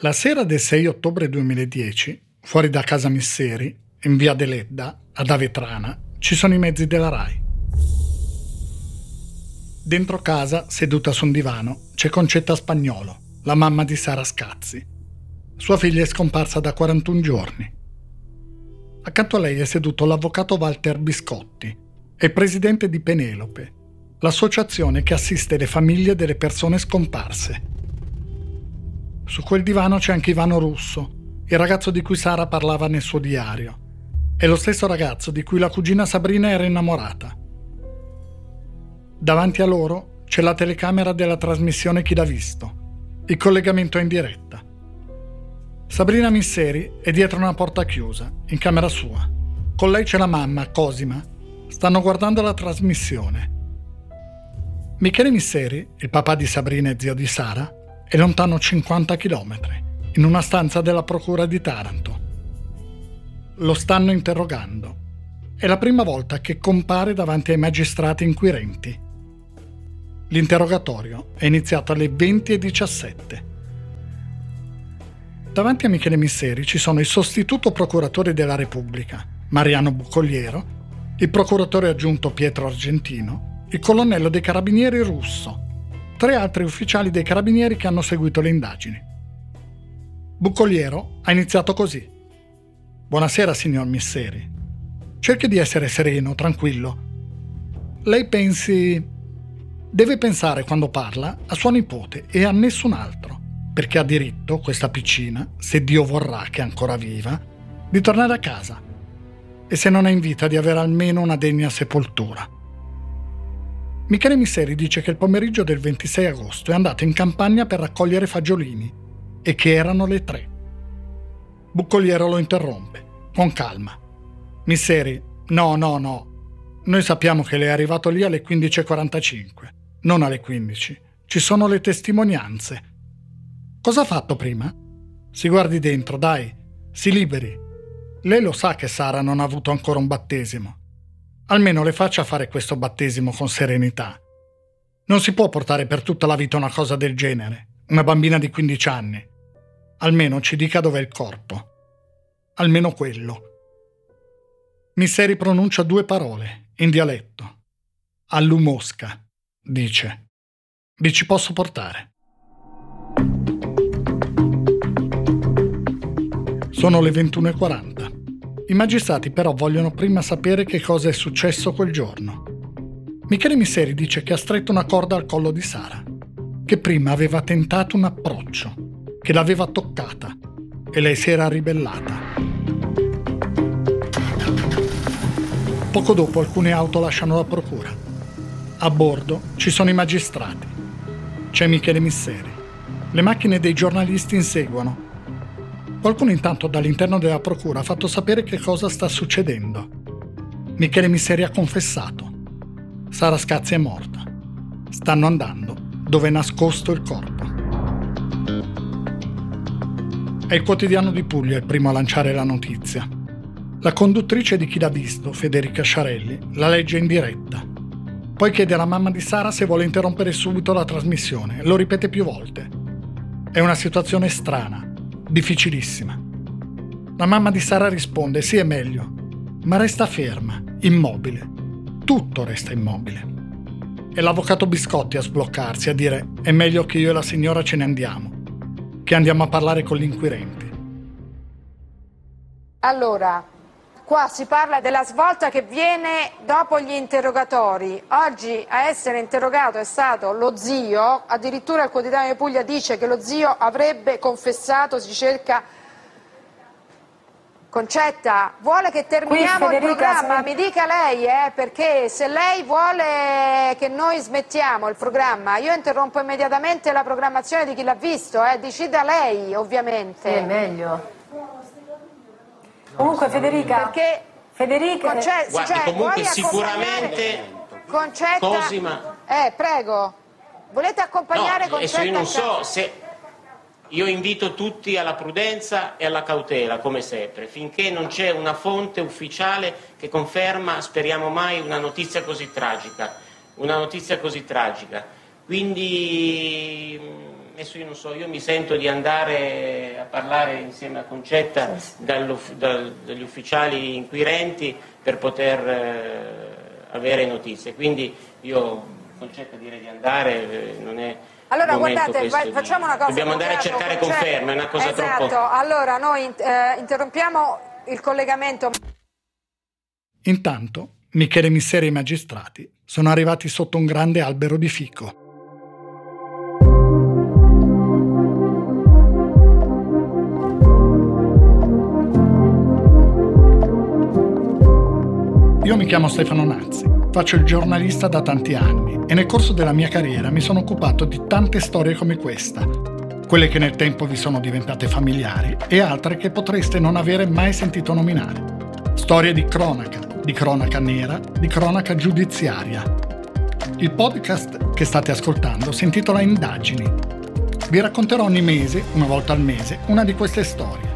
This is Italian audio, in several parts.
La sera del 6 ottobre 2010, fuori da casa Misseri, in via Deledda, ad Avetrana, ci sono i mezzi della RAI. Dentro casa, seduta su un divano, c'è Concetta Spagnolo, la mamma di Sara Scazzi. Sua figlia è scomparsa da 41 giorni. Accanto a lei è seduto l'avvocato Walter Biscotti, è presidente di Penelope, l'associazione che assiste le famiglie delle persone scomparse. Su quel divano c'è anche Ivano Russo, il ragazzo di cui Sara parlava nel suo diario. È lo stesso ragazzo di cui la cugina Sabrina era innamorata. Davanti a loro c'è la telecamera della trasmissione Chi l'ha visto. Il collegamento è in diretta. Sabrina Misseri è dietro una porta chiusa, in camera sua. Con lei c'è la mamma, Cosima. Stanno guardando la trasmissione. Michele Misseri, il papà di Sabrina e zio di Sara, è lontano 50 km, in una stanza della procura di Taranto. Lo stanno interrogando. È la prima volta che compare davanti ai magistrati inquirenti. L'interrogatorio è iniziato alle 20.17. Davanti a Michele Misseri ci sono il sostituto procuratore della Repubblica, Mariano Bucogliero, il procuratore aggiunto Pietro Argentino, il colonnello dei carabinieri Russo, tre altri ufficiali dei carabinieri che hanno seguito le indagini. Bucoliero ha iniziato così. Buonasera, signor Misseri. Cerchi di essere sereno, tranquillo. Lei pensi Deve pensare quando parla a sua nipote e a nessun altro, perché ha diritto, questa piccina, se Dio vorrà che è ancora viva, di tornare a casa. E se non è in vita di avere almeno una degna sepoltura. Michele Misseri dice che il pomeriggio del 26 agosto è andato in campagna per raccogliere fagiolini e che erano le tre. Buccoliero lo interrompe, con calma. Misseri, no, no, no. Noi sappiamo che lei è arrivato lì alle 15.45 non alle 15. Ci sono le testimonianze. Cosa ha fatto prima? Si guardi dentro, dai, si liberi. Lei lo sa che Sara non ha avuto ancora un battesimo. Almeno le faccia fare questo battesimo con serenità. Non si può portare per tutta la vita una cosa del genere, una bambina di 15 anni. Almeno ci dica dov'è il corpo. Almeno quello. Misseri pronuncia due parole, in dialetto. Allumosca dice, vi ci posso portare. Sono le 21.40. I magistrati però vogliono prima sapere che cosa è successo quel giorno. Michele Misseri dice che ha stretto una corda al collo di Sara, che prima aveva tentato un approccio, che l'aveva toccata e lei si era ribellata. Poco dopo alcune auto lasciano la procura. A bordo ci sono i magistrati. C'è Michele Misseri. Le macchine dei giornalisti inseguono. Qualcuno intanto dall'interno della procura ha fatto sapere che cosa sta succedendo. Michele Misseri ha confessato. Sara Scazzi è morta. Stanno andando dove è nascosto il corpo. È il quotidiano di Puglia il primo a lanciare la notizia. La conduttrice di Chi l'ha visto, Federica Sciarelli, la legge in diretta poi chiede alla mamma di Sara se vuole interrompere subito la trasmissione. Lo ripete più volte. È una situazione strana, difficilissima. La mamma di Sara risponde sì è meglio, ma resta ferma, immobile. Tutto resta immobile. È l'avvocato Biscotti a sbloccarsi, a dire è meglio che io e la signora ce ne andiamo, che andiamo a parlare con gli inquirenti. Allora, Qua si parla della svolta che viene dopo gli interrogatori. Oggi a essere interrogato è stato lo zio, addirittura il quotidiano di Puglia dice che lo zio avrebbe confessato, si cerca Concetta, vuole che terminiamo il programma? Mi dica lei, eh, perché se lei vuole che noi smettiamo il programma, io interrompo immediatamente la programmazione di chi l'ha visto, eh, decida lei ovviamente. Sì, è meglio. Comunque Federica, perché Federica, Conce- Guardi, cioè, comunque sicuramente Concetta, Cosima. Eh, prego. Volete accompagnare no, Concetta? io non so se io invito tutti alla prudenza e alla cautela, come sempre, finché non c'è una fonte ufficiale che conferma, speriamo mai, una notizia così tragica. Una notizia così tragica. Quindi adesso io non so, io mi sento di andare parlare insieme a Concetta dagli ufficiali inquirenti per poter eh, avere notizie. Quindi io Concetta direi di andare, eh, non è allora guardate, vai, facciamo una cosa. Dobbiamo andare a cercare conferme, è una cosa esatto. troppo... allora noi eh, interrompiamo il collegamento. Intanto Michele Misseri e i magistrati sono arrivati sotto un grande albero di fico. Io mi chiamo Stefano Nazzi, faccio il giornalista da tanti anni e nel corso della mia carriera mi sono occupato di tante storie come questa, quelle che nel tempo vi sono diventate familiari e altre che potreste non avere mai sentito nominare. Storie di cronaca, di cronaca nera, di cronaca giudiziaria. Il podcast che state ascoltando si intitola Indagini. Vi racconterò ogni mese, una volta al mese, una di queste storie,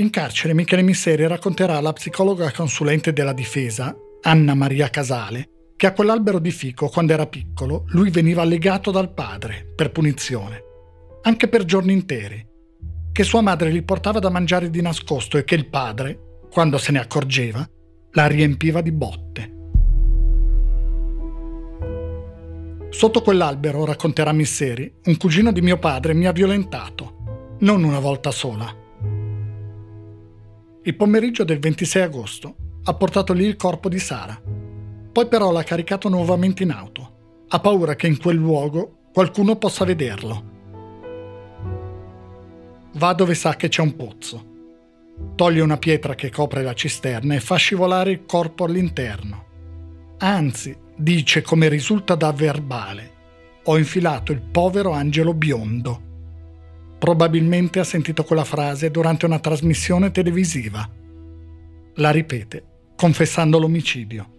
In carcere Michele Misseri racconterà alla psicologa consulente della difesa, Anna Maria Casale, che a quell'albero di fico, quando era piccolo, lui veniva legato dal padre, per punizione, anche per giorni interi, che sua madre gli portava da mangiare di nascosto e che il padre, quando se ne accorgeva, la riempiva di botte. Sotto quell'albero, racconterà Misseri, un cugino di mio padre mi ha violentato, non una volta sola. Il pomeriggio del 26 agosto ha portato lì il corpo di Sara, poi però l'ha caricato nuovamente in auto. Ha paura che in quel luogo qualcuno possa vederlo. Va dove sa che c'è un pozzo. Toglie una pietra che copre la cisterna e fa scivolare il corpo all'interno. Anzi, dice come risulta da verbale, ho infilato il povero angelo biondo. Probabilmente ha sentito quella frase durante una trasmissione televisiva. La ripete, confessando l'omicidio.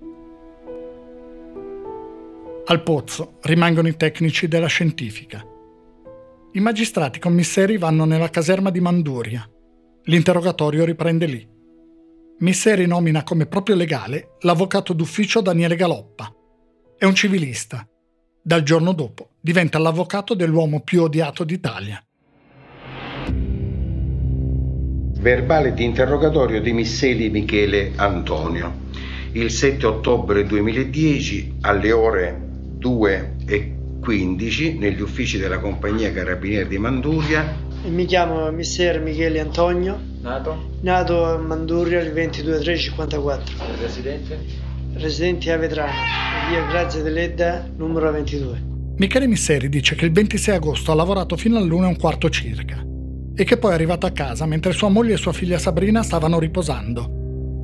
Al pozzo rimangono i tecnici della scientifica. I magistrati commissari vanno nella caserma di Manduria. L'interrogatorio riprende lì. Misseri nomina come proprio legale l'avvocato d'ufficio Daniele Galoppa. È un civilista. Dal giorno dopo diventa l'avvocato dell'uomo più odiato d'Italia. Verbale di interrogatorio di Misseli Michele Antonio. Il 7 ottobre 2010 alle ore 2 e 15 negli uffici della compagnia Carabinieri di Manduria. Mi chiamo Mister Michele Antonio. Nato? Nato a Manduria il 22 3 54. Residente? Residente a Vetrano, via Grazia dell'Edda, numero 22. Michele Misseri dice che il 26 agosto ha lavorato fino all'una e un quarto circa e che poi è arrivato a casa mentre sua moglie e sua figlia Sabrina stavano riposando.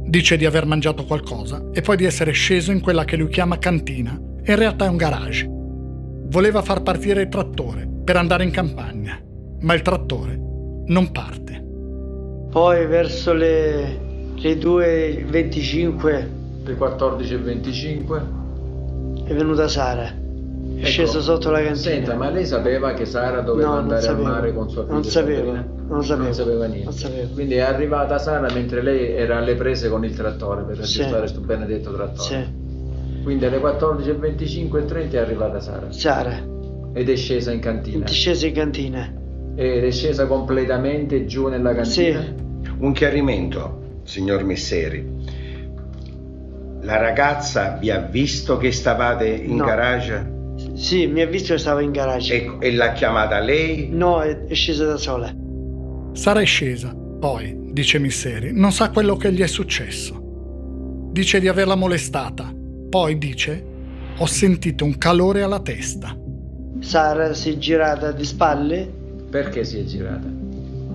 Dice di aver mangiato qualcosa e poi di essere sceso in quella che lui chiama cantina in realtà è un garage. Voleva far partire il trattore per andare in campagna, ma il trattore non parte. Poi verso le, le 2.25 le 14.25 è venuta Sara. È ecco, sceso sotto la cantina. Senta, ma lei sapeva che Sara doveva no, andare al mare con sua figlia? Non sapeva, non sapeva. Non sapeva niente. Non sapeva. Quindi è arrivata Sara mentre lei era alle prese con il trattore per aggiustare questo sì. benedetto trattore. Sì. Quindi alle 14.25 e 30 è arrivata Sara. Sara. Ed è scesa in cantina. È scesa in cantina. Ed è scesa completamente giù nella cantina? Sì. Un chiarimento, signor Messeri. La ragazza vi ha visto che stavate in no. garage? Sì, mi ha visto che stavo in garage. Ecco, e l'ha chiamata lei? No, è, è scesa da sola. Sara è scesa, poi, dice Misseri, non sa quello che gli è successo. Dice di averla molestata, poi dice, ho sentito un calore alla testa. Sara si è girata di spalle. Perché si è girata?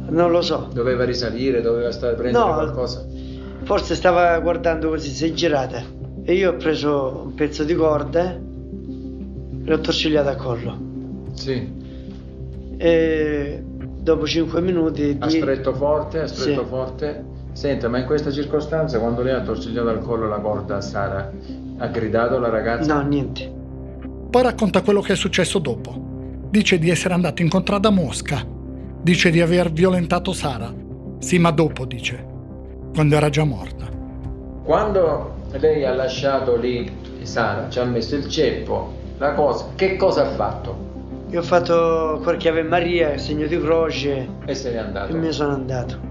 Non lo so. Doveva risalire, doveva stare a prendere no, qualcosa? forse stava guardando così, si è girata e io ho preso un pezzo di corda l'ho torcigliato a collo. Sì. E dopo 5 minuti... Ha di- stretto forte, ha stretto Sì. forte. Senta, ma in questa circostanza, quando lei ha torcigliato al collo la corda a Sara, ha gridato la ragazza? No, niente. Poi racconta quello che è successo dopo. Dice di essere andato in contrada a Mosca. Dice di aver violentato Sara. Sì, ma dopo, dice. Quando era già morta. Quando lei ha lasciato lì Sara, ci ha messo il ceppo, la cosa, che cosa ha fatto? Io ho fatto qualche Ave Maria, segno di croce E se n'è andato. e me ne sono andato.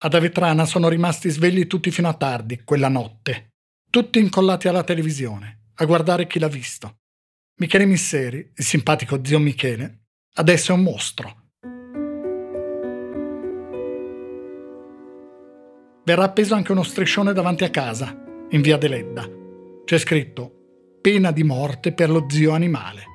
Ad Avetrana sono rimasti svegli tutti fino a tardi, quella notte. Tutti incollati alla televisione, a guardare chi l'ha visto. Michele Misseri, il simpatico zio Michele, adesso è un mostro. Verrà appeso anche uno striscione davanti a casa, in via Deledda. C'è scritto pena di morte per lo zio animale.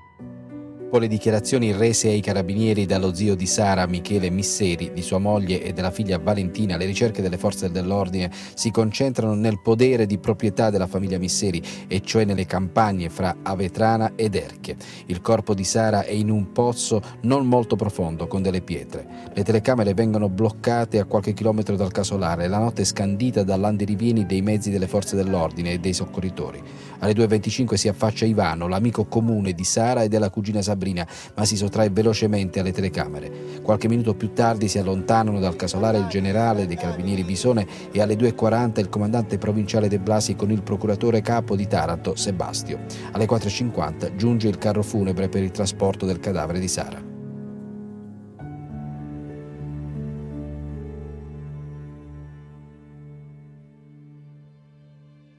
Dopo le dichiarazioni rese ai carabinieri dallo zio di Sara, Michele Misseri, di sua moglie e della figlia Valentina, le ricerche delle forze dell'ordine si concentrano nel podere di proprietà della famiglia Misseri, e cioè nelle campagne fra Avetrana ed Erche. Il corpo di Sara è in un pozzo non molto profondo, con delle pietre. Le telecamere vengono bloccate a qualche chilometro dal casolare la notte è scandita dall'andirivieni dei mezzi delle forze dell'ordine e dei soccorritori. Alle 2.25 si affaccia Ivano, l'amico comune di Sara e della cugina Sabrina, ma si sottrae velocemente alle telecamere. Qualche minuto più tardi si allontanano dal casolare il generale dei carabinieri Bisone e alle 2.40 il comandante provinciale De Blasi con il procuratore capo di Taranto, Sebastio. Alle 4.50 giunge il carro funebre per il trasporto del cadavere di Sara.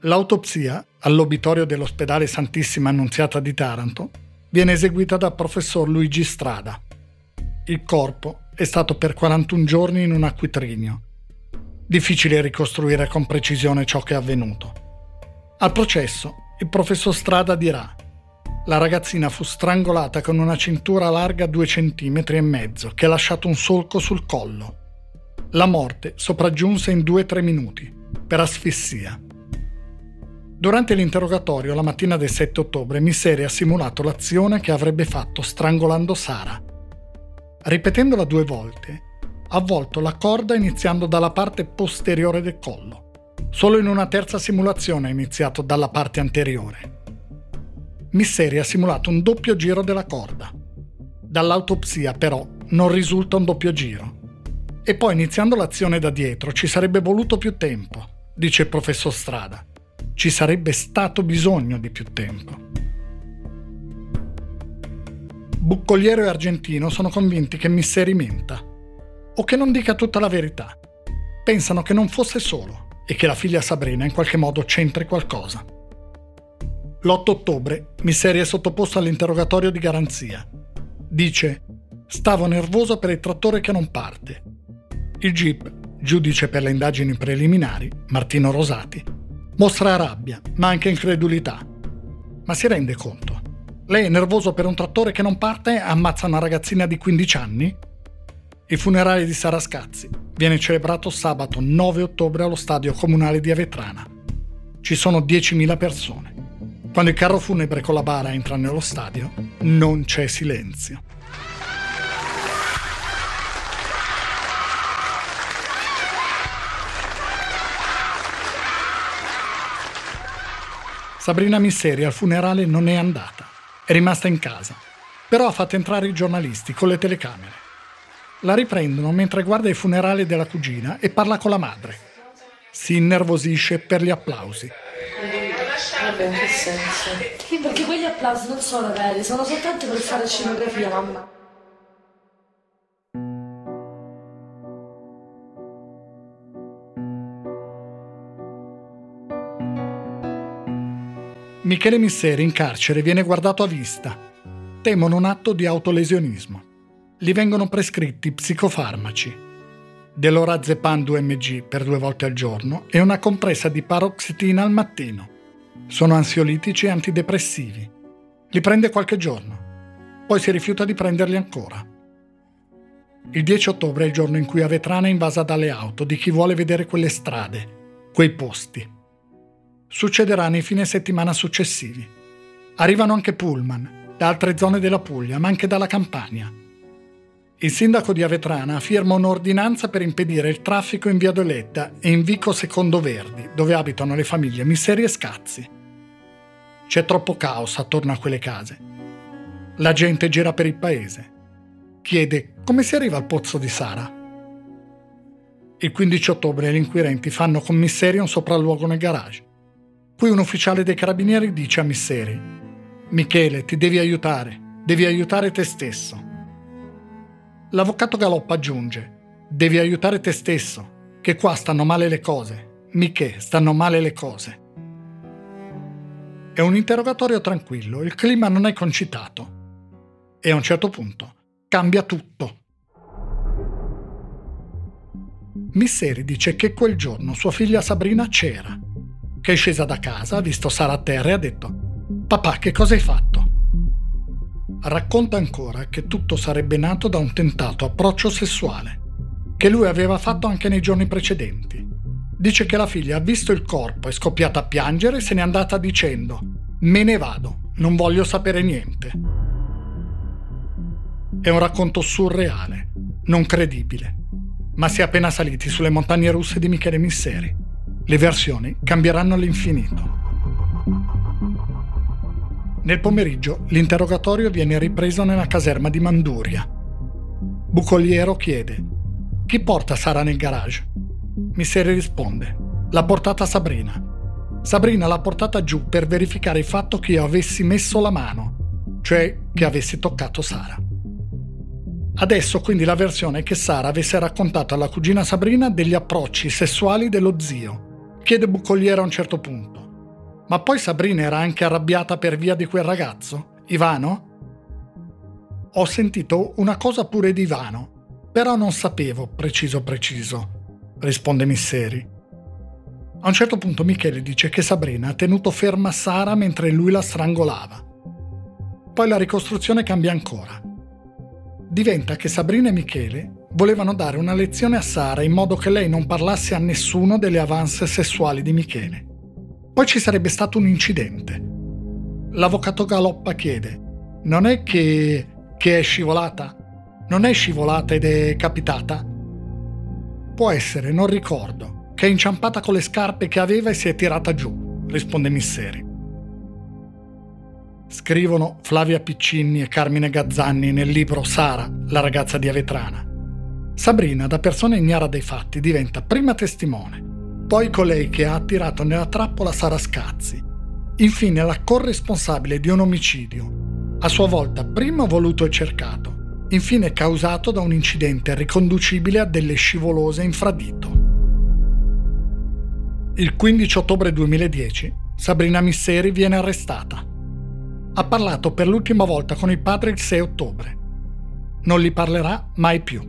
L'autopsia all'obitorio dell'ospedale Santissima Annunziata di Taranto viene eseguita dal professor Luigi Strada. Il corpo è stato per 41 giorni in un acquitrinio. Difficile ricostruire con precisione ciò che è avvenuto. Al processo, il professor Strada dirà: La ragazzina fu strangolata con una cintura larga 2 cm e mezzo che ha lasciato un solco sul collo. La morte sopraggiunse in 2-3 minuti, per asfissia. Durante l'interrogatorio la mattina del 7 ottobre Misseri ha simulato l'azione che avrebbe fatto strangolando Sara. Ripetendola due volte, ha avvolto la corda iniziando dalla parte posteriore del collo. Solo in una terza simulazione ha iniziato dalla parte anteriore. Misseri ha simulato un doppio giro della corda. Dall'autopsia però non risulta un doppio giro. E poi iniziando l'azione da dietro ci sarebbe voluto più tempo, dice il professor Strada ci sarebbe stato bisogno di più tempo. Buccoliero e Argentino sono convinti che Misseri menta o che non dica tutta la verità. Pensano che non fosse solo e che la figlia Sabrina in qualche modo c'entri qualcosa. L'8 ottobre Misseri è sottoposto all'interrogatorio di garanzia. Dice: Stavo nervoso per il trattore che non parte. Il GIP, giudice per le indagini preliminari, Martino Rosati, mostra rabbia, ma anche incredulità. Ma si rende conto? Lei è nervoso per un trattore che non parte e ammazza una ragazzina di 15 anni? Il funerale di Sara Scazzi viene celebrato sabato 9 ottobre allo stadio comunale di Avetrana. Ci sono 10.000 persone. Quando il carro funebre con la bara entra nello stadio, non c'è silenzio. Sabrina Misseri al funerale non è andata, è rimasta in casa, però ha fatto entrare i giornalisti con le telecamere. La riprendono mentre guarda il funerale della cugina e parla con la madre. Si innervosisce per gli applausi. Vabbè, in che senso? Sì, perché quegli applausi non sono veri, sono soltanto per fare scenografia, mamma. Michele Misseri in carcere viene guardato a vista. Temono un atto di autolesionismo. Gli vengono prescritti psicofarmaci. Delorazepam 2mg per due volte al giorno e una compressa di paroxetina al mattino. Sono ansiolitici e antidepressivi. Li prende qualche giorno, poi si rifiuta di prenderli ancora. Il 10 ottobre è il giorno in cui Avetrana è invasa dalle auto di chi vuole vedere quelle strade, quei posti. Succederà nei fine settimana successivi. Arrivano anche pullman, da altre zone della Puglia, ma anche dalla Campania. Il sindaco di Avetrana firma un'ordinanza per impedire il traffico in via Doletta e in Vico Secondo Verdi, dove abitano le famiglie Misseri e Scazzi. C'è troppo caos attorno a quelle case. La gente gira per il paese. Chiede come si arriva al pozzo di Sara. Il 15 ottobre gli inquirenti fanno con Misseri un sopralluogo nel garage. Qui un ufficiale dei carabinieri dice a Misseri: Michele, ti devi aiutare, devi aiutare te stesso. L'avvocato Galoppa aggiunge: Devi aiutare te stesso, che qua stanno male le cose. Miche, stanno male le cose. È un interrogatorio tranquillo, il clima non è concitato. E a un certo punto cambia tutto. Misseri dice che quel giorno sua figlia Sabrina c'era, che è scesa da casa, ha visto Sara a terra e ha detto Papà, che cosa hai fatto? Racconta ancora che tutto sarebbe nato da un tentato approccio sessuale, che lui aveva fatto anche nei giorni precedenti. Dice che la figlia ha visto il corpo, è scoppiata a piangere e se n'è andata dicendo Me ne vado, non voglio sapere niente. È un racconto surreale, non credibile, ma si è appena saliti sulle montagne russe di Michele Misseri. Le versioni cambieranno all'infinito. Nel pomeriggio l'interrogatorio viene ripreso nella caserma di Manduria. Bucoliero chiede: Chi porta Sara nel garage? Misseri risponde: L'ha portata Sabrina. Sabrina l'ha portata giù per verificare il fatto che io avessi messo la mano, cioè che avessi toccato Sara. Adesso quindi la versione è che Sara avesse raccontato alla cugina Sabrina degli approcci sessuali dello zio. Chiede Bucoliero a un certo punto. Ma poi Sabrina era anche arrabbiata per via di quel ragazzo, Ivano? Ho sentito una cosa pure di Ivano, però non sapevo preciso preciso, risponde Misseri. A un certo punto Michele dice che Sabrina ha tenuto ferma Sara mentre lui la strangolava. Poi la ricostruzione cambia ancora. Diventa che Sabrina e Michele volevano dare una lezione a Sara in modo che lei non parlasse a nessuno delle avance sessuali di Michele. Poi ci sarebbe stato un incidente. L'avvocato Galoppa chiede: Non è che, che è scivolata? Non è scivolata ed è capitata? Può essere, non ricordo, che è inciampata con le scarpe che aveva e si è tirata giù, risponde Misseri. Scrivono Flavia Piccinni e Carmine Gazzanni nel libro Sara, la ragazza di Avetrana. Sabrina, da persona ignara dei fatti, diventa prima testimone, poi colei che ha attirato nella trappola Sara Scazzi, infine la corresponsabile di un omicidio, a sua volta prima voluto e cercato, infine causato da un incidente riconducibile a delle scivolose infradito. Il 15 ottobre 2010 Sabrina Misseri viene arrestata. Ha parlato per l'ultima volta con il padre il 6 ottobre. Non li parlerà mai più.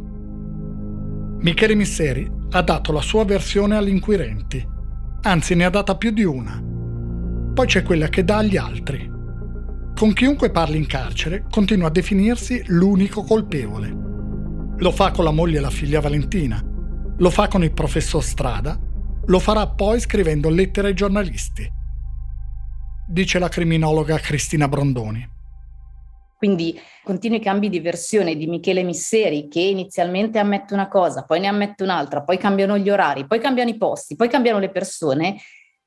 Michele Misseri ha dato la sua versione agli inquirenti, anzi ne ha data più di una. Poi c'è quella che dà agli altri. Con chiunque parli in carcere continua a definirsi l'unico colpevole. Lo fa con la moglie e la figlia Valentina, lo fa con il professor Strada, lo farà poi scrivendo lettere ai giornalisti. Dice la criminologa Cristina Brondoni. Quindi continui cambi di versione di Michele Misseri che inizialmente ammette una cosa, poi ne ammette un'altra, poi cambiano gli orari, poi cambiano i posti, poi cambiano le persone.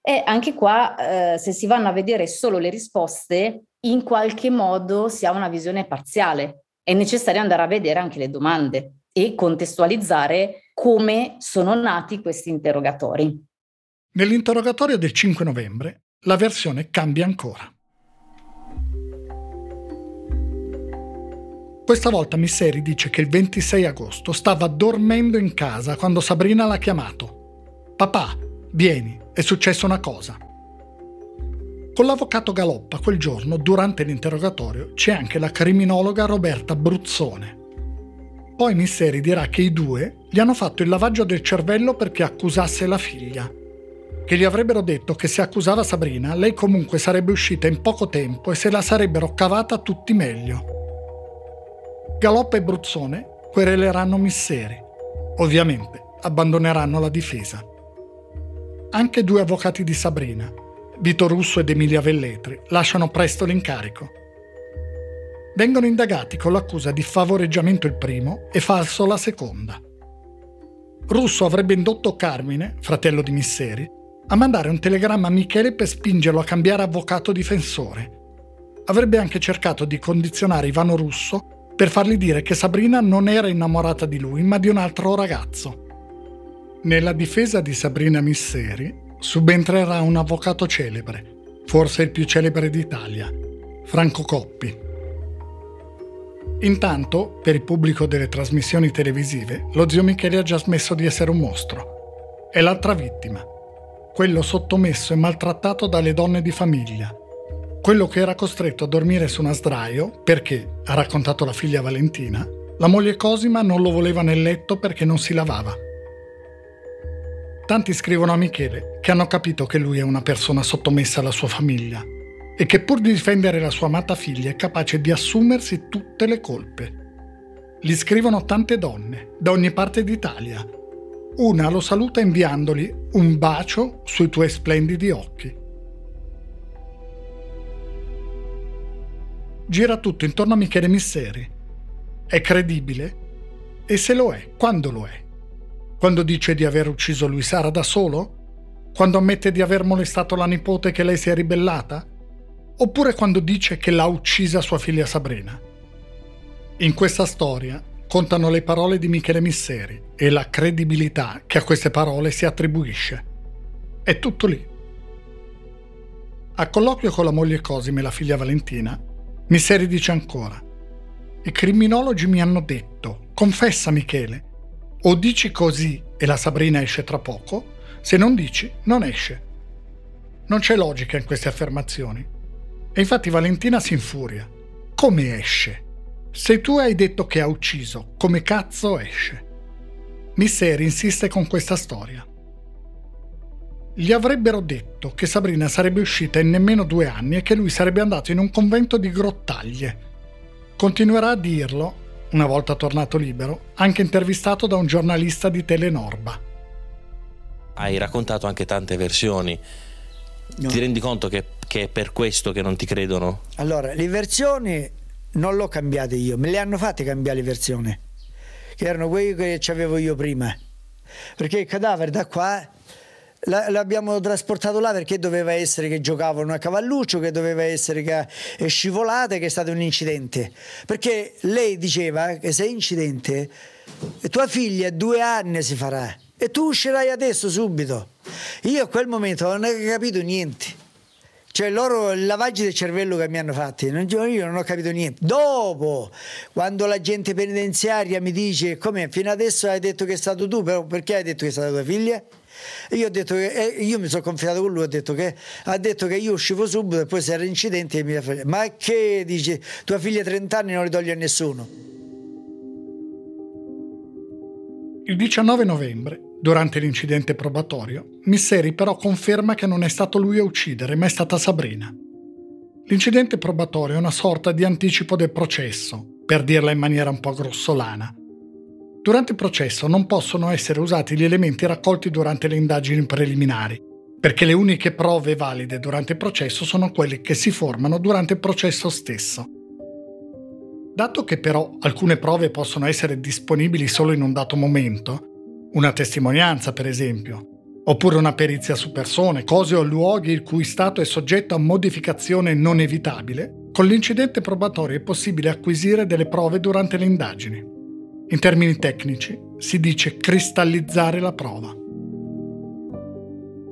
E anche qua, eh, se si vanno a vedere solo le risposte, in qualche modo si ha una visione parziale. È necessario andare a vedere anche le domande e contestualizzare come sono nati questi interrogatori. Nell'interrogatorio del 5 novembre la versione cambia ancora. Questa volta Misseri dice che il 26 agosto stava dormendo in casa quando Sabrina l'ha chiamato. Papà, vieni, è successa una cosa. Con l'avvocato Galoppa quel giorno, durante l'interrogatorio, c'è anche la criminologa Roberta Bruzzone. Poi Misseri dirà che i due gli hanno fatto il lavaggio del cervello perché accusasse la figlia. Che gli avrebbero detto che se accusava Sabrina, lei comunque sarebbe uscita in poco tempo e se la sarebbero cavata tutti meglio. Galoppa e Bruzzone quereleranno Misseri. Ovviamente abbandoneranno la difesa. Anche due avvocati di Sabrina, Vito Russo ed Emilia Velletri, lasciano presto l'incarico. Vengono indagati con l'accusa di favoreggiamento il primo e falso la seconda. Russo avrebbe indotto Carmine, fratello di Misseri, a mandare un telegramma a Michele per spingerlo a cambiare avvocato difensore. Avrebbe anche cercato di condizionare Ivano Russo per fargli dire che Sabrina non era innamorata di lui, ma di un altro ragazzo. Nella difesa di Sabrina Misseri subentrerà un avvocato celebre, forse il più celebre d'Italia, Franco Coppi. Intanto, per il pubblico delle trasmissioni televisive, lo zio Michele ha già smesso di essere un mostro. È l'altra vittima, quello sottomesso e maltrattato dalle donne di famiglia, quello che era costretto a dormire su una sdraio perché, ha raccontato la figlia Valentina, la moglie Cosima non lo voleva nel letto perché non si lavava. Tanti scrivono a Michele che hanno capito che lui è una persona sottomessa alla sua famiglia e che pur di difendere la sua amata figlia è capace di assumersi tutte le colpe. Gli scrivono tante donne, da ogni parte d'Italia. Una lo saluta inviandogli un bacio sui tuoi splendidi occhi. Gira tutto intorno a Michele Misseri. È credibile? E se lo è, quando lo è? Quando dice di aver ucciso lui Sara da solo? Quando ammette di aver molestato la nipote che lei si è ribellata? oppure quando dice che l'ha uccisa sua figlia Sabrina. In questa storia contano le parole di Michele Misseri e la credibilità che a queste parole si attribuisce. È tutto lì. A colloquio con la moglie Cosime e la figlia Valentina, Misseri dice ancora: I criminologi mi hanno detto, confessa Michele, o dici così e la Sabrina esce tra poco, se non dici non esce. Non c'è logica in queste affermazioni. E infatti Valentina si infuria. Come esce? Se tu hai detto che ha ucciso, come cazzo esce? Misseri insiste con questa storia. Gli avrebbero detto che Sabrina sarebbe uscita in nemmeno due anni e che lui sarebbe andato in un convento di grottaglie. Continuerà a dirlo, una volta tornato libero, anche intervistato da un giornalista di Telenorba. Hai raccontato anche tante versioni. No. Ti rendi conto che che è per questo che non ti credono? Allora, le versioni non l'ho cambiate io, me le hanno fatte cambiare le versioni, che erano quelle che avevo io prima. Perché il cadavere da qua l'abbiamo trasportato là perché doveva essere che giocavano a cavalluccio, che doveva essere che è scivolata e che è stato un incidente. Perché lei diceva che se è incidente, tua figlia due anni si farà e tu uscirai adesso subito. Io a quel momento non ho capito niente. Cioè loro il lavaggio del cervello che mi hanno fatto, io non ho capito niente. Dopo, quando la gente penitenziaria mi dice come fino adesso hai detto che è stato tu, però perché hai detto che è stata tua figlia? Io, ho detto che, eh, io mi sono confidato con lui, ho detto che, ha detto che io uscivo subito e poi se era incidente mi Ma che dice, tua figlia ha 30 anni non li toglie a nessuno. Il 19 novembre Durante l'incidente probatorio, Misseri però conferma che non è stato lui a uccidere, ma è stata Sabrina. L'incidente probatorio è una sorta di anticipo del processo, per dirla in maniera un po' grossolana. Durante il processo non possono essere usati gli elementi raccolti durante le indagini preliminari, perché le uniche prove valide durante il processo sono quelle che si formano durante il processo stesso. Dato che però alcune prove possono essere disponibili solo in un dato momento, una testimonianza, per esempio, oppure una perizia su persone, cose o luoghi il cui stato è soggetto a modificazione non evitabile, con l'incidente probatorio è possibile acquisire delle prove durante le indagini. In termini tecnici si dice cristallizzare la prova.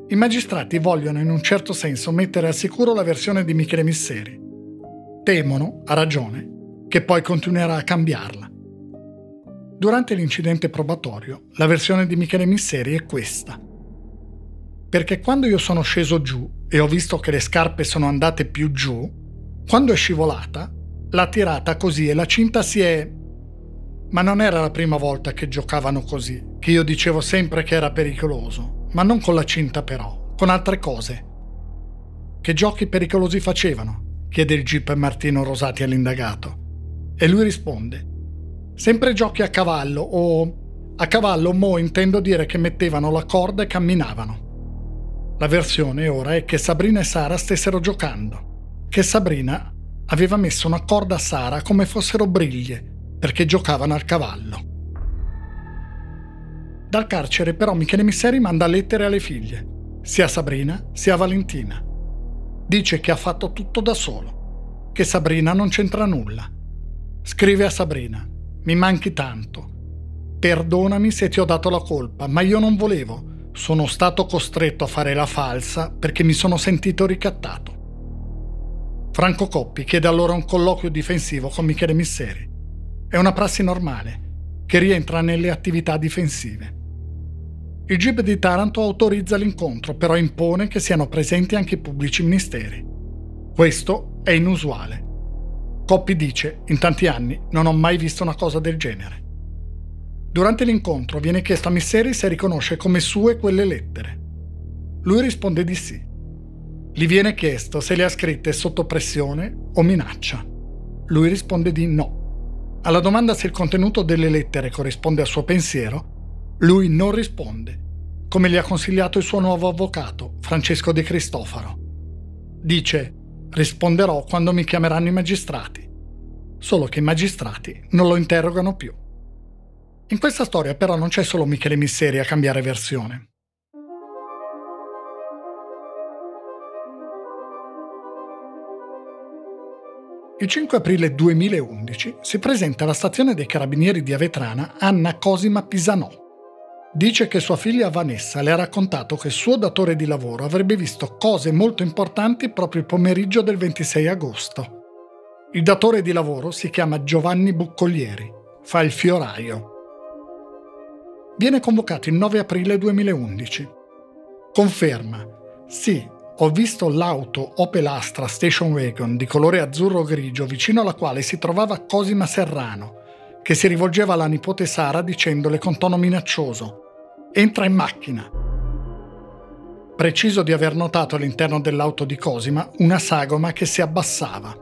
I magistrati vogliono in un certo senso mettere al sicuro la versione di Michele Misseri. Temono, a ragione, che poi continuerà a cambiarla. Durante l'incidente probatorio, la versione di Michele Misseri è questa. Perché quando io sono sceso giù e ho visto che le scarpe sono andate più giù, quando è scivolata, l'ha tirata così e la cinta si è... Ma non era la prima volta che giocavano così, che io dicevo sempre che era pericoloso, ma non con la cinta però, con altre cose. Che giochi pericolosi facevano? chiede il Jeep Martino Rosati all'indagato. E lui risponde, Sempre giochi a cavallo o a cavallo mo intendo dire che mettevano la corda e camminavano. La versione ora è che Sabrina e Sara stessero giocando, che Sabrina aveva messo una corda a Sara come fossero briglie perché giocavano al cavallo. Dal carcere però Michele Misseri manda lettere alle figlie, sia a Sabrina sia a Valentina. Dice che ha fatto tutto da solo, che Sabrina non c'entra nulla. Scrive a Sabrina, mi manchi tanto. Perdonami se ti ho dato la colpa, ma io non volevo. Sono stato costretto a fare la falsa perché mi sono sentito ricattato. Franco Coppi chiede allora un colloquio difensivo con Michele Misseri. È una prassi normale, che rientra nelle attività difensive. Il GIP di Taranto autorizza l'incontro, però impone che siano presenti anche i pubblici ministeri. Questo è inusuale. Coppi dice, in tanti anni non ho mai visto una cosa del genere. Durante l'incontro viene chiesto a Misseri se riconosce come sue quelle lettere. Lui risponde di sì. Gli viene chiesto se le ha scritte sotto pressione o minaccia. Lui risponde di no. Alla domanda se il contenuto delle lettere corrisponde al suo pensiero, lui non risponde, come gli ha consigliato il suo nuovo avvocato, Francesco De Cristofaro. Dice, risponderò quando mi chiameranno i magistrati. Solo che i magistrati non lo interrogano più. In questa storia però non c'è solo Michele Misseri a cambiare versione. Il 5 aprile 2011 si presenta alla stazione dei carabinieri di Avetrana Anna Cosima Pisanò. Dice che sua figlia Vanessa le ha raccontato che il suo datore di lavoro avrebbe visto cose molto importanti proprio il pomeriggio del 26 agosto. Il datore di lavoro si chiama Giovanni Buccoglieri, fa il fioraio. Viene convocato il 9 aprile 2011. Conferma, sì, ho visto l'auto Opel Astra Station Wagon di colore azzurro-grigio vicino alla quale si trovava Cosima Serrano, che si rivolgeva alla nipote Sara dicendole con tono minaccioso Entra in macchina. Preciso di aver notato all'interno dell'auto di Cosima una sagoma che si abbassava.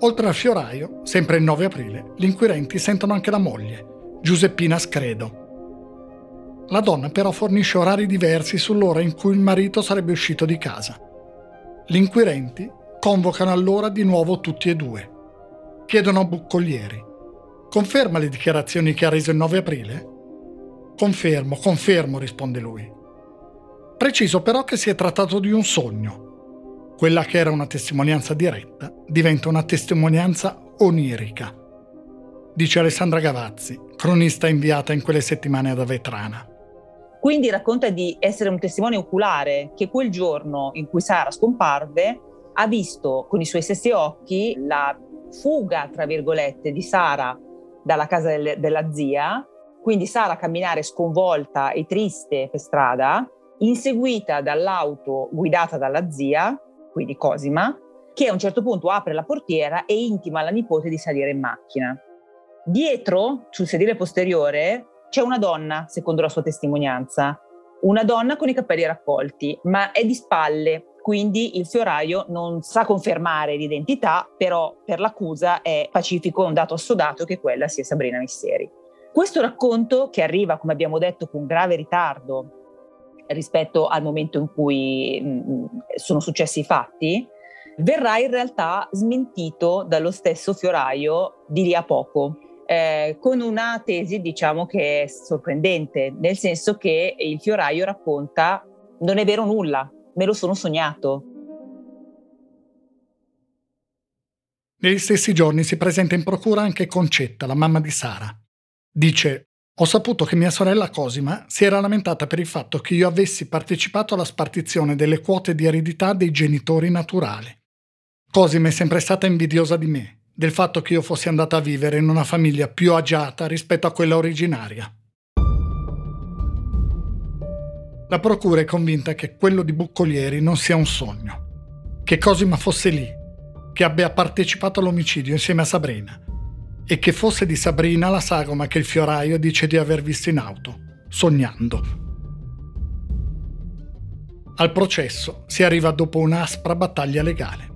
Oltre al fioraio, sempre il 9 aprile, gli inquirenti sentono anche la moglie, Giuseppina Scredo, la donna però fornisce orari diversi sull'ora in cui il marito sarebbe uscito di casa. Gli inquirenti convocano allora di nuovo tutti e due. Chiedono a Buccoglieri. Conferma le dichiarazioni che ha reso il 9 aprile? Confermo, confermo, risponde lui. Preciso però che si è trattato di un sogno. Quella che era una testimonianza diretta diventa una testimonianza onirica, dice Alessandra Gavazzi, cronista inviata in quelle settimane ad Avetrana. Quindi racconta di essere un testimone oculare che quel giorno in cui Sara scomparve ha visto con i suoi stessi occhi la fuga, tra virgolette, di Sara dalla casa del, della zia, quindi Sara camminare sconvolta e triste per strada, inseguita dall'auto guidata dalla zia, quindi Cosima, che a un certo punto apre la portiera e intima alla nipote di salire in macchina. Dietro, sul sedile posteriore, c'è una donna, secondo la sua testimonianza, una donna con i capelli raccolti, ma è di spalle, quindi il fioraio non sa confermare l'identità, però per l'accusa è pacifico, un dato assodato che quella sia Sabrina Misseri. Questo racconto, che arriva, come abbiamo detto, con grave ritardo rispetto al momento in cui mh, sono successi i fatti, verrà in realtà smentito dallo stesso fioraio di lì a poco eh, con una tesi diciamo che è sorprendente, nel senso che il fioraio racconta non è vero nulla, me lo sono sognato. Negli stessi giorni si presenta in procura anche Concetta, la mamma di Sara. Dice ho saputo che mia sorella Cosima si era lamentata per il fatto che io avessi partecipato alla spartizione delle quote di eredità dei genitori naturali. Cosima è sempre stata invidiosa di me del fatto che io fossi andata a vivere in una famiglia più agiata rispetto a quella originaria. La procura è convinta che quello di Buccolieri non sia un sogno, che Cosima fosse lì, che abbia partecipato all'omicidio insieme a Sabrina e che fosse di Sabrina la sagoma che il fioraio dice di aver visto in auto, sognando. Al processo si arriva dopo un'aspra battaglia legale.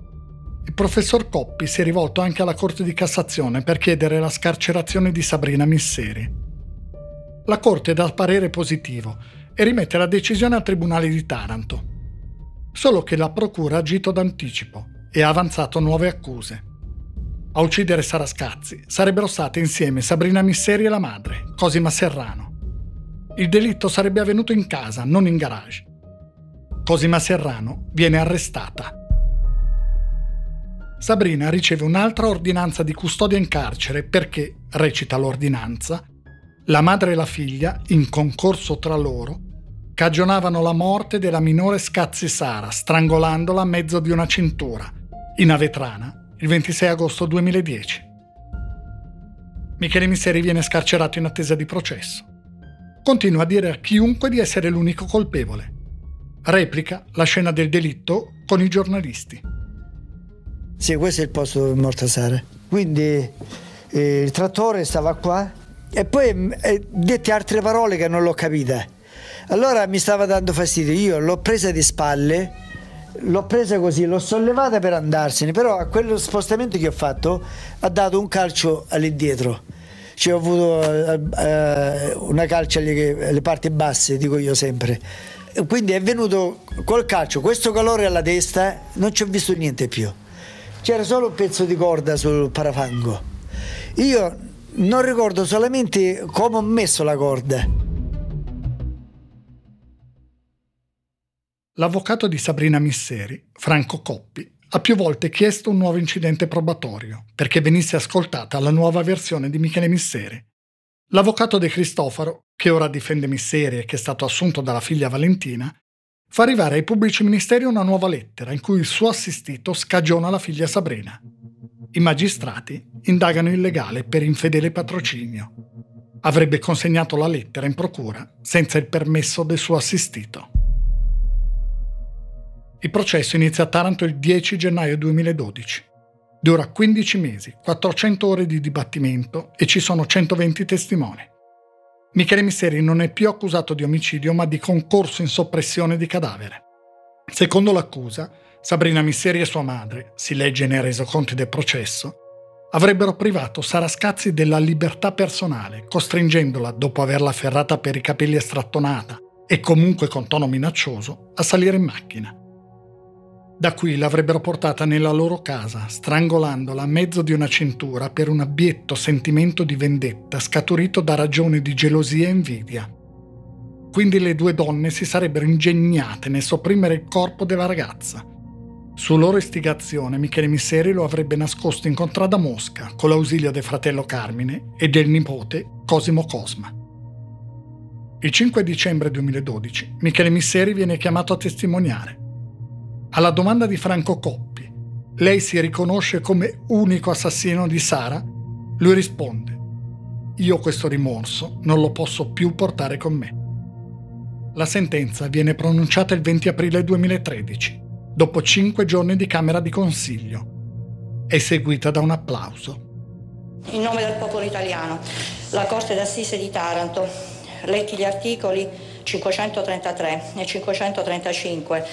il professor Coppi si è rivolto anche alla Corte di Cassazione per chiedere la scarcerazione di Sabrina Misseri. La Corte dà parere positivo e rimette la decisione al Tribunale di Taranto. Solo che la Procura ha agito d'anticipo e ha avanzato nuove accuse. A uccidere Sara Scazzi sarebbero state insieme Sabrina Misseri e la madre, Cosima Serrano. Il delitto sarebbe avvenuto in casa, non in garage. Cosima Serrano viene arrestata. Sabrina riceve un'altra ordinanza di custodia in carcere perché, recita l'ordinanza, la madre e la figlia, in concorso tra loro, cagionavano la morte della minore Scazzi Sara, strangolandola a mezzo di una cintura, in Avetrana, il 26 agosto 2010. Michele Misseri viene scarcerato in attesa di processo. Continua a dire a chiunque di essere l'unico colpevole. Replica la scena del delitto con i giornalisti. Sì, questo è il posto dove è morta Sara. Quindi eh, il trattore stava qua e poi eh, dette altre parole che non l'ho capita. Allora mi stava dando fastidio. Io l'ho presa di spalle l'ho presa così, l'ho sollevata per andarsene, però a quello spostamento che ho fatto ha dato un calcio all'indietro. Cioè ho avuto uh, una calcia alle, alle, parti basse, dico io sempre. Quindi è venuto col calcio, questo calore alla testa, non ci ho visto niente più. C'era solo un pezzo di corda sul parafango. Io non ricordo solamente come ho messo la corda. L'avvocato di Sabrina Misseri, Franco Coppi, ha più volte chiesto un nuovo incidente probatorio perché venisse ascoltata la nuova versione di Michele Misseri. L'avvocato De Cristofaro, che ora difende Misseri e che è stato assunto dalla figlia Valentina, fa arrivare ai pubblici ministeri una nuova lettera in cui il suo assistito scagiona la figlia Sabrina. I magistrati indagano il legale per infedele patrocinio. Avrebbe consegnato la lettera in procura senza il permesso del suo assistito. Il processo inizia a Taranto il 10 gennaio 2012. Dura 15 mesi, 400 ore di dibattimento e ci sono 120 testimoni. Michele Misseri non è più accusato di omicidio ma di concorso in soppressione di cadavere. Secondo l'accusa, Sabrina Misseri e sua madre, si legge nei resoconti del processo, avrebbero privato Sara Scazzi della libertà personale, costringendola, dopo averla afferrata per i capelli e strattonata e comunque con tono minaccioso, a salire in macchina. Da qui l'avrebbero portata nella loro casa, strangolandola a mezzo di una cintura per un abietto sentimento di vendetta scaturito da ragioni di gelosia e invidia. Quindi le due donne si sarebbero ingegnate nel sopprimere il corpo della ragazza. Su loro istigazione Michele Misseri lo avrebbe nascosto in contrada Mosca con l'ausilio del fratello Carmine e del nipote Cosimo Cosma. Il 5 dicembre 2012 Michele Misseri viene chiamato a testimoniare. Alla domanda di Franco Coppi, lei si riconosce come unico assassino di Sara? Lui risponde, io questo rimorso non lo posso più portare con me. La sentenza viene pronunciata il 20 aprile 2013, dopo cinque giorni di Camera di Consiglio. È seguita da un applauso. In nome del popolo italiano, la Corte d'Assise di Taranto, letti gli articoli 533 e 535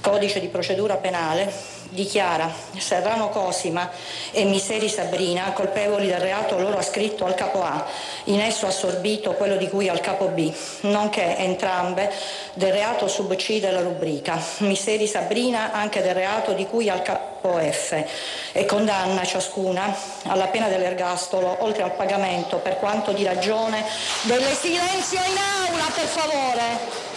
codice di procedura penale, dichiara Serrano Cosima e Miseri Sabrina colpevoli del reato loro ascritto al capo A, in esso assorbito quello di cui al capo B, nonché entrambe del reato sub C della rubrica, Miseri Sabrina anche del reato di cui al capo F e condanna ciascuna alla pena dell'ergastolo oltre al pagamento per quanto di ragione delle silenzio in aula per favore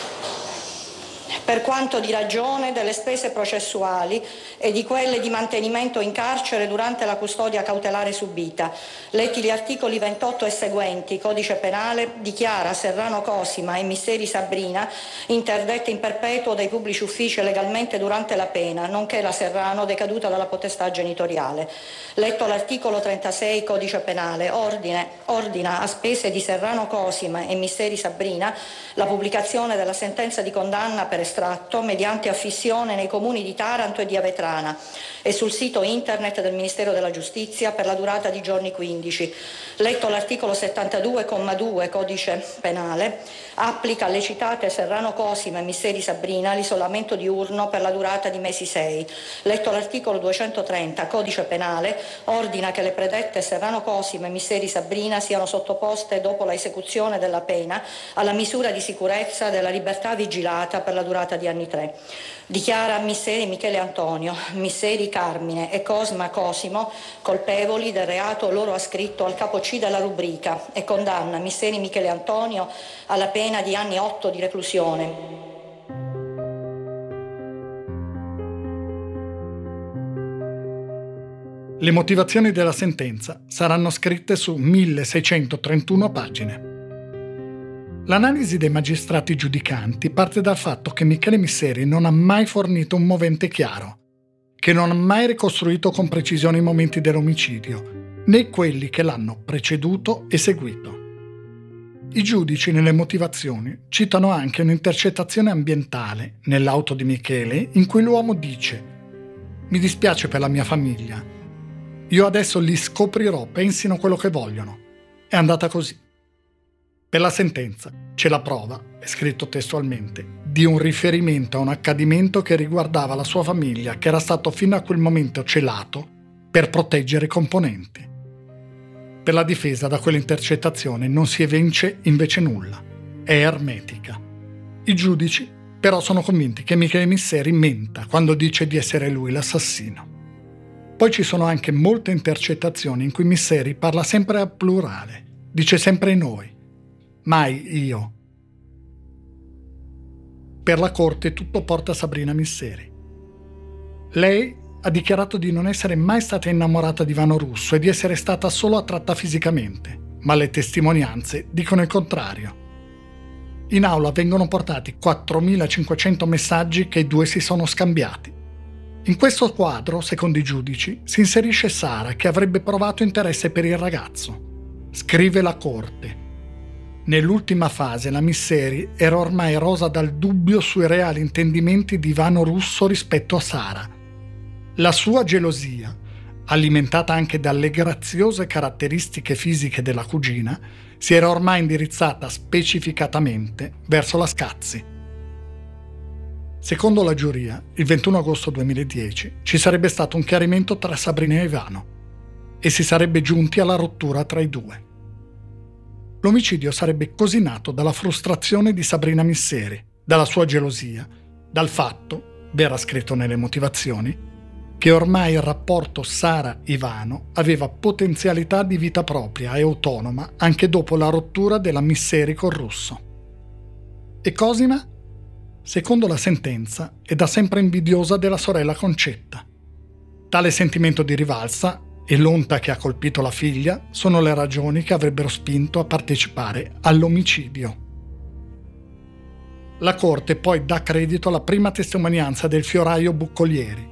per quanto di ragione delle spese processuali e di quelle di mantenimento in carcere durante la custodia cautelare subita. Letti gli articoli 28 e seguenti, codice penale, dichiara Serrano Cosima e Misteri Sabrina interdette in perpetuo dai pubblici uffici legalmente durante la pena, nonché la Serrano decaduta dalla potestà genitoriale. Letto l'articolo 36, codice penale, ordine, ordina a spese di Serrano Cosima e Misteri Sabrina la pubblicazione della sentenza di condanna per estratto mediante affissione nei comuni di Taranto e di Avetrana e sul sito internet del Ministero della Giustizia per la durata di giorni 15. Letto l'articolo 72,2 codice penale, applica alle citate Serrano Cosima e Misseri Sabrina l'isolamento diurno per la durata di mesi 6. Letto l'articolo 230 codice penale, ordina che le predette Serrano Cosima e Misseri Sabrina siano sottoposte dopo la esecuzione della pena alla misura di sicurezza della libertà vigilata per la durata di anni 3. Dichiara Misseri Michele Antonio, Misseri Carmine e Cosma Cosimo colpevoli del reato loro ascritto al capo C della rubrica e condanna Misseri Michele Antonio alla pena di anni 8 di reclusione. Le motivazioni della sentenza saranno scritte su 1631 pagine. L'analisi dei magistrati giudicanti parte dal fatto che Michele Misseri non ha mai fornito un movente chiaro, che non ha mai ricostruito con precisione i momenti dell'omicidio, né quelli che l'hanno preceduto e seguito. I giudici nelle motivazioni citano anche un'intercettazione ambientale nell'auto di Michele in cui l'uomo dice Mi dispiace per la mia famiglia. Io adesso li scoprirò, pensino quello che vogliono. È andata così. Per la sentenza c'è la prova, è scritto testualmente, di un riferimento a un accadimento che riguardava la sua famiglia che era stato fino a quel momento celato per proteggere i componenti. Per la difesa da quell'intercettazione non si evince invece nulla, è ermetica. I giudici però sono convinti che Michele Misseri menta quando dice di essere lui l'assassino. Poi ci sono anche molte intercettazioni in cui Misseri parla sempre a plurale, dice sempre noi, mai io. Per la corte tutto porta Sabrina Misseri. Lei ha dichiarato di non essere mai stata innamorata di Vano Russo e di essere stata solo attratta fisicamente, ma le testimonianze dicono il contrario. In aula vengono portati 4.500 messaggi che i due si sono scambiati. In questo quadro, secondo i giudici, si inserisce Sara che avrebbe provato interesse per il ragazzo. Scrive la corte. Nell'ultima fase la Misseri era ormai rosa dal dubbio sui reali intendimenti di Ivano Russo rispetto a Sara. La sua gelosia, alimentata anche dalle graziose caratteristiche fisiche della cugina, si era ormai indirizzata specificatamente verso la Scazzi. Secondo la giuria, il 21 agosto 2010 ci sarebbe stato un chiarimento tra Sabrina e Ivano e si sarebbe giunti alla rottura tra i due. L'omicidio sarebbe così nato dalla frustrazione di Sabrina Misseri, dalla sua gelosia, dal fatto, verrà scritto nelle motivazioni, che ormai il rapporto Sara-Ivano aveva potenzialità di vita propria e autonoma anche dopo la rottura della Misseri col russo. E Cosima? Secondo la sentenza, è da sempre invidiosa della sorella Concetta. Tale sentimento di rivalsa e l'onta che ha colpito la figlia sono le ragioni che avrebbero spinto a partecipare all'omicidio. La Corte poi dà credito alla prima testimonianza del fioraio Buccolieri,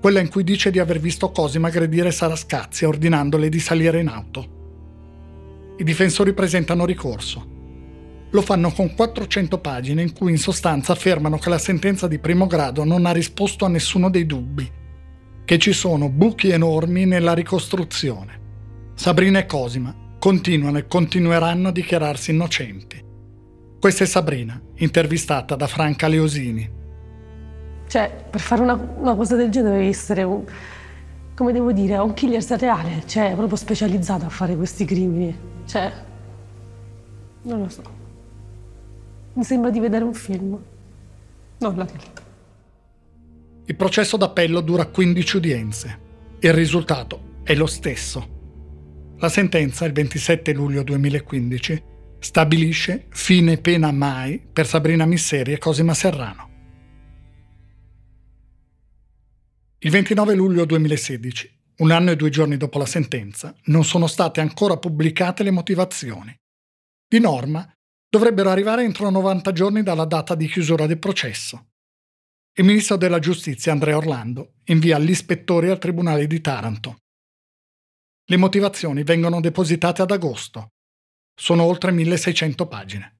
quella in cui dice di aver visto Cosima aggredire Sara Scazia ordinandole di salire in auto. I difensori presentano ricorso. Lo fanno con 400 pagine in cui in sostanza affermano che la sentenza di primo grado non ha risposto a nessuno dei dubbi che ci sono buchi enormi nella ricostruzione. Sabrina e Cosima continuano e continueranno a dichiararsi innocenti. Questa è Sabrina, intervistata da Franca Leosini. Cioè, per fare una, una cosa del genere devi essere un, come devo dire, un killer seriale, cioè proprio specializzato a fare questi crimini. Cioè, non lo so. Mi sembra di vedere un film, non la realtà. Il processo d'appello dura 15 udienze. Il risultato è lo stesso. La sentenza, il 27 luglio 2015, stabilisce fine pena mai per Sabrina Misseri e Cosima Serrano. Il 29 luglio 2016, un anno e due giorni dopo la sentenza, non sono state ancora pubblicate le motivazioni. Di norma, dovrebbero arrivare entro 90 giorni dalla data di chiusura del processo. Il ministro della giustizia Andrea Orlando invia gli ispettori al Tribunale di Taranto. Le motivazioni vengono depositate ad agosto. Sono oltre 1600 pagine.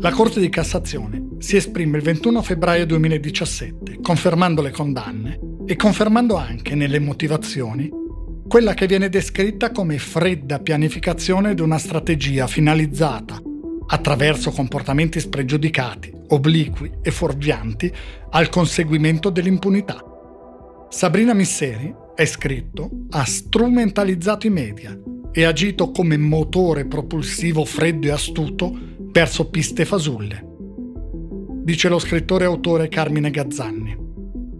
La Corte di Cassazione si esprime il 21 febbraio 2017, confermando le condanne e confermando anche nelle motivazioni quella che viene descritta come fredda pianificazione di una strategia finalizzata, attraverso comportamenti spregiudicati, obliqui e fuorvianti, al conseguimento dell'impunità. Sabrina Misseri, è scritto, ha strumentalizzato i media e agito come motore propulsivo freddo e astuto verso piste fasulle. Dice lo scrittore e autore Carmine Gazzanni.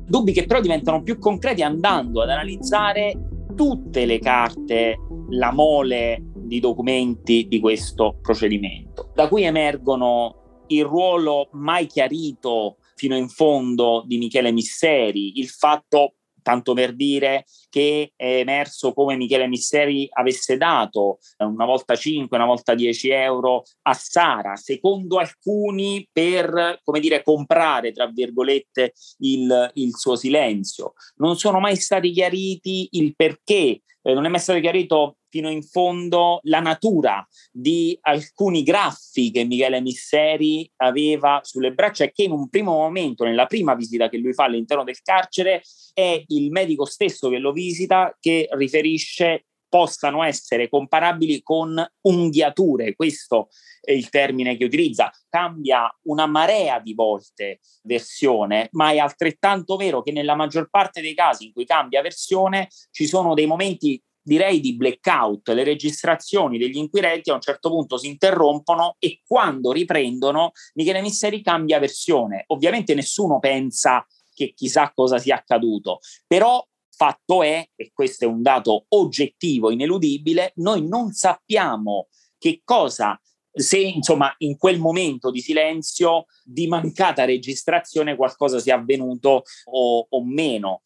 Dubbi che però diventano più concreti andando ad analizzare tutte le carte, la mole di documenti di questo procedimento, da cui emergono il ruolo mai chiarito fino in fondo di Michele Misseri, il fatto tanto per dire che è emerso come Michele Misseri avesse dato una volta 5, una volta 10 euro a Sara, secondo alcuni per, come dire, comprare, tra virgolette, il, il suo silenzio. Non sono mai stati chiariti il perché, eh, non è mai stato chiarito fino in fondo la natura di alcuni graffi che Michele Misseri aveva sulle braccia e che in un primo momento, nella prima visita che lui fa all'interno del carcere, è il medico stesso che lo visita che riferisce possano essere comparabili con unghiature, questo è il termine che utilizza, cambia una marea di volte versione, ma è altrettanto vero che nella maggior parte dei casi in cui cambia versione ci sono dei momenti direi di blackout, le registrazioni degli inquirenti a un certo punto si interrompono e quando riprendono Michele Misseri cambia versione. Ovviamente nessuno pensa che chissà cosa sia accaduto, però fatto è, e questo è un dato oggettivo, ineludibile, noi non sappiamo che cosa se insomma in quel momento di silenzio, di mancata registrazione, qualcosa sia avvenuto o, o meno.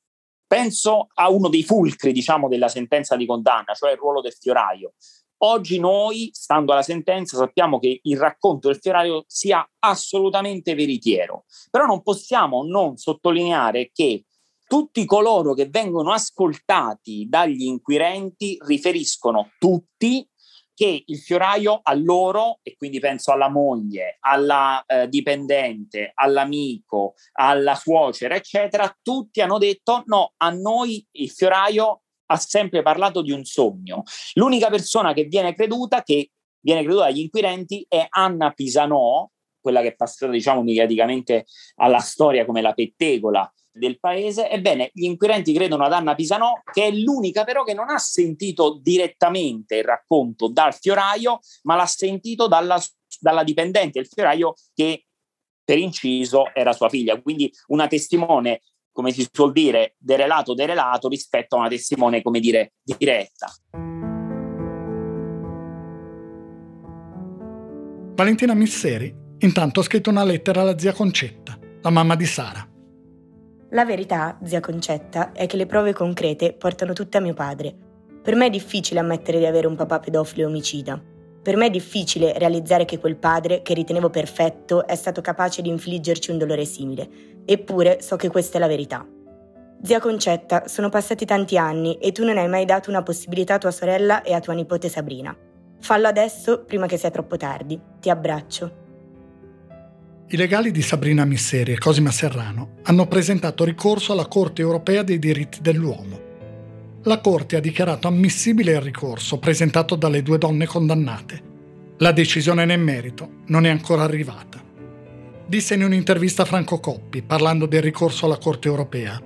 Penso a uno dei fulcri, diciamo, della sentenza di condanna, cioè il ruolo del fioraio. Oggi noi, stando alla sentenza, sappiamo che il racconto del fioraio sia assolutamente veritiero, però non possiamo non sottolineare che tutti coloro che vengono ascoltati dagli inquirenti riferiscono tutti che il fioraio a loro, e quindi penso alla moglie, alla eh, dipendente, all'amico, alla suocera, eccetera, tutti hanno detto no, a noi il fioraio ha sempre parlato di un sogno. L'unica persona che viene creduta, che viene creduta dagli inquirenti, è Anna Pisanò, quella che è passata, diciamo, mediaticamente alla storia come la pettegola del paese. Ebbene, gli inquirenti credono ad Anna Pisanò, che è l'unica però che non ha sentito direttamente il racconto dal fioraio, ma l'ha sentito dalla, dalla dipendente del fioraio che per inciso era sua figlia. Quindi una testimone, come si suol dire, derelato derelato rispetto a una testimone, come dire, diretta. Valentina Misseri intanto ha scritto una lettera alla zia Concetta, la mamma di Sara. La verità, zia Concetta, è che le prove concrete portano tutte a mio padre. Per me è difficile ammettere di avere un papà pedofilo e omicida. Per me è difficile realizzare che quel padre, che ritenevo perfetto, è stato capace di infliggerci un dolore simile. Eppure so che questa è la verità. Zia Concetta, sono passati tanti anni e tu non hai mai dato una possibilità a tua sorella e a tua nipote Sabrina. Fallo adesso prima che sia troppo tardi. Ti abbraccio. I legali di Sabrina Misseri e Cosima Serrano hanno presentato ricorso alla Corte europea dei diritti dell'uomo. La Corte ha dichiarato ammissibile il ricorso presentato dalle due donne condannate. La decisione nel merito non è ancora arrivata. Disse in un'intervista Franco Coppi, parlando del ricorso alla Corte europea.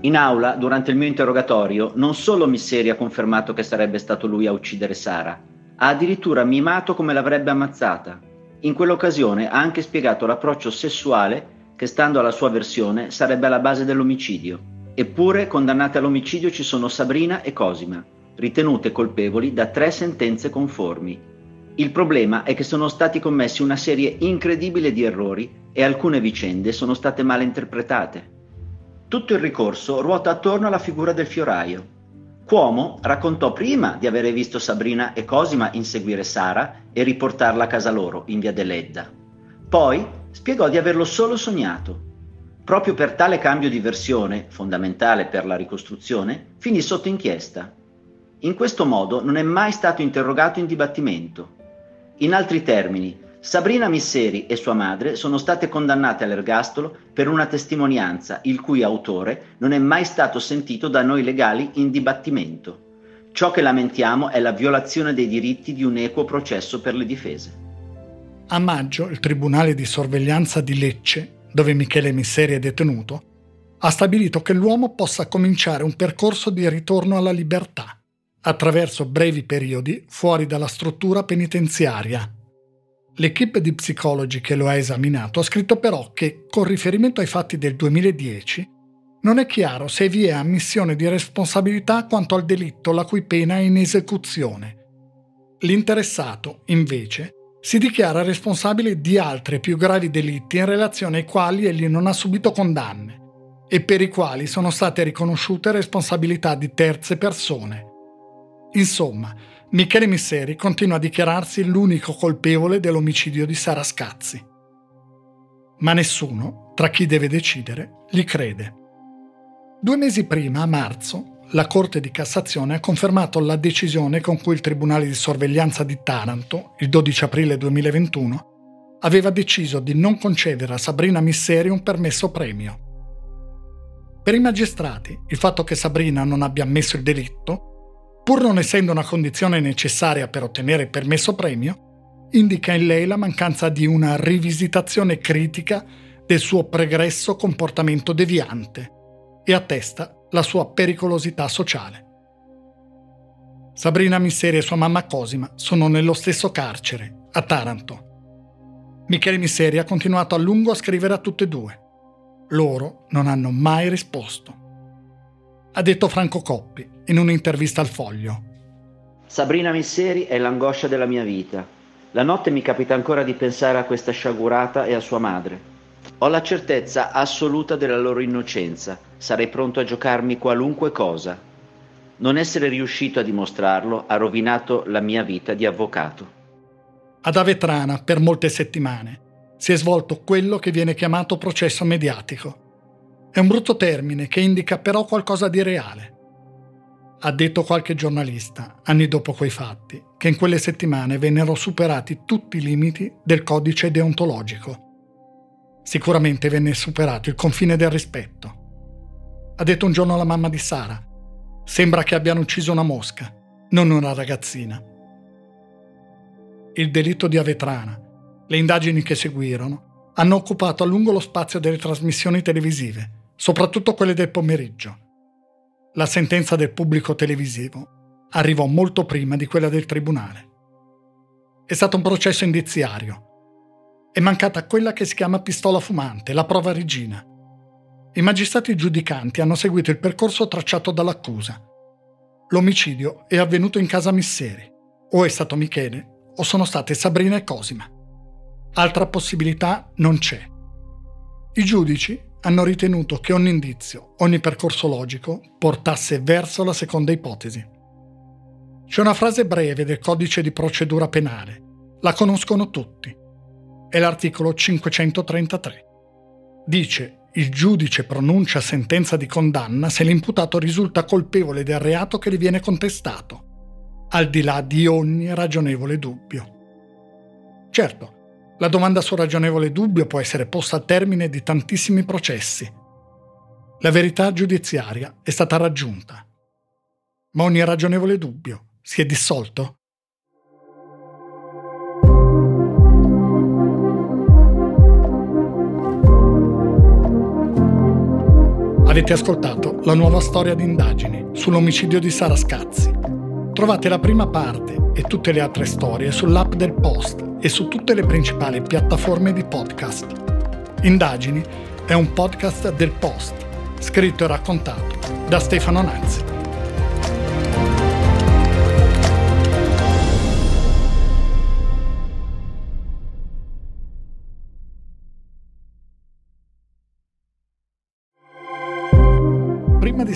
In aula, durante il mio interrogatorio, non solo Misseri ha confermato che sarebbe stato lui a uccidere Sara, ha addirittura mimato come l'avrebbe ammazzata in quell'occasione ha anche spiegato l'approccio sessuale che, stando alla sua versione, sarebbe alla base dell'omicidio. Eppure, condannate all'omicidio ci sono Sabrina e Cosima, ritenute colpevoli da tre sentenze conformi. Il problema è che sono stati commessi una serie incredibile di errori e alcune vicende sono state mal interpretate. Tutto il ricorso ruota attorno alla figura del fioraio, Cuomo raccontò prima di avere visto Sabrina e Cosima inseguire Sara e riportarla a casa loro, in via Deledda. Poi spiegò di averlo solo sognato. Proprio per tale cambio di versione, fondamentale per la ricostruzione, finì sotto inchiesta. In questo modo non è mai stato interrogato in dibattimento. In altri termini, Sabrina Misseri e sua madre sono state condannate all'ergastolo per una testimonianza il cui autore non è mai stato sentito da noi legali in dibattimento. Ciò che lamentiamo è la violazione dei diritti di un equo processo per le difese. A maggio il Tribunale di sorveglianza di Lecce, dove Michele Misseri è detenuto, ha stabilito che l'uomo possa cominciare un percorso di ritorno alla libertà attraverso brevi periodi fuori dalla struttura penitenziaria. L'equipe di psicologi che lo ha esaminato ha scritto però che, con riferimento ai fatti del 2010, non è chiaro se vi è ammissione di responsabilità quanto al delitto la cui pena è in esecuzione. L'interessato, invece, si dichiara responsabile di altri più gravi delitti in relazione ai quali egli non ha subito condanne e per i quali sono state riconosciute responsabilità di terze persone. Insomma, Michele Misseri continua a dichiararsi l'unico colpevole dell'omicidio di Sara Scazzi. Ma nessuno, tra chi deve decidere, gli crede. Due mesi prima, a marzo, la Corte di Cassazione ha confermato la decisione con cui il Tribunale di sorveglianza di Taranto, il 12 aprile 2021, aveva deciso di non concedere a Sabrina Misseri un permesso premio. Per i magistrati, il fatto che Sabrina non abbia ammesso il delitto pur non essendo una condizione necessaria per ottenere permesso premio, indica in lei la mancanza di una rivisitazione critica del suo pregresso comportamento deviante e attesta la sua pericolosità sociale. Sabrina Misseri e sua mamma Cosima sono nello stesso carcere, a Taranto. Michele Misseri ha continuato a lungo a scrivere a tutte e due. Loro non hanno mai risposto. Ha detto Franco Coppi, in un'intervista al Foglio. Sabrina Misseri è l'angoscia della mia vita. La notte mi capita ancora di pensare a questa sciagurata e a sua madre. Ho la certezza assoluta della loro innocenza. Sarei pronto a giocarmi qualunque cosa. Non essere riuscito a dimostrarlo ha rovinato la mia vita di avvocato. Ad Avetrana, per molte settimane, si è svolto quello che viene chiamato processo mediatico. È un brutto termine che indica però qualcosa di reale ha detto qualche giornalista, anni dopo quei fatti, che in quelle settimane vennero superati tutti i limiti del codice deontologico. Sicuramente venne superato il confine del rispetto. Ha detto un giorno la mamma di Sara, sembra che abbiano ucciso una mosca, non una ragazzina. Il delitto di Avetrana, le indagini che seguirono, hanno occupato a lungo lo spazio delle trasmissioni televisive, soprattutto quelle del pomeriggio la sentenza del pubblico televisivo arrivò molto prima di quella del tribunale. È stato un processo indiziario. È mancata quella che si chiama pistola fumante, la prova regina. I magistrati giudicanti hanno seguito il percorso tracciato dall'accusa. L'omicidio è avvenuto in casa Misseri. O è stato Michele, o sono state Sabrina e Cosima. Altra possibilità non c'è. I giudici hanno ritenuto che ogni indizio, ogni percorso logico portasse verso la seconda ipotesi. C'è una frase breve del codice di procedura penale, la conoscono tutti. È l'articolo 533. Dice il giudice pronuncia sentenza di condanna se l'imputato risulta colpevole del reato che gli viene contestato, al di là di ogni ragionevole dubbio. Certo, la domanda sul ragionevole dubbio può essere posta al termine di tantissimi processi. La verità giudiziaria è stata raggiunta. Ma ogni ragionevole dubbio si è dissolto? Avete ascoltato la nuova storia di indagini sull'omicidio di Sara Scazzi. Trovate la prima parte e tutte le altre storie sull'app del Post e su tutte le principali piattaforme di podcast. Indagini è un podcast del Post, scritto e raccontato da Stefano Nazzi.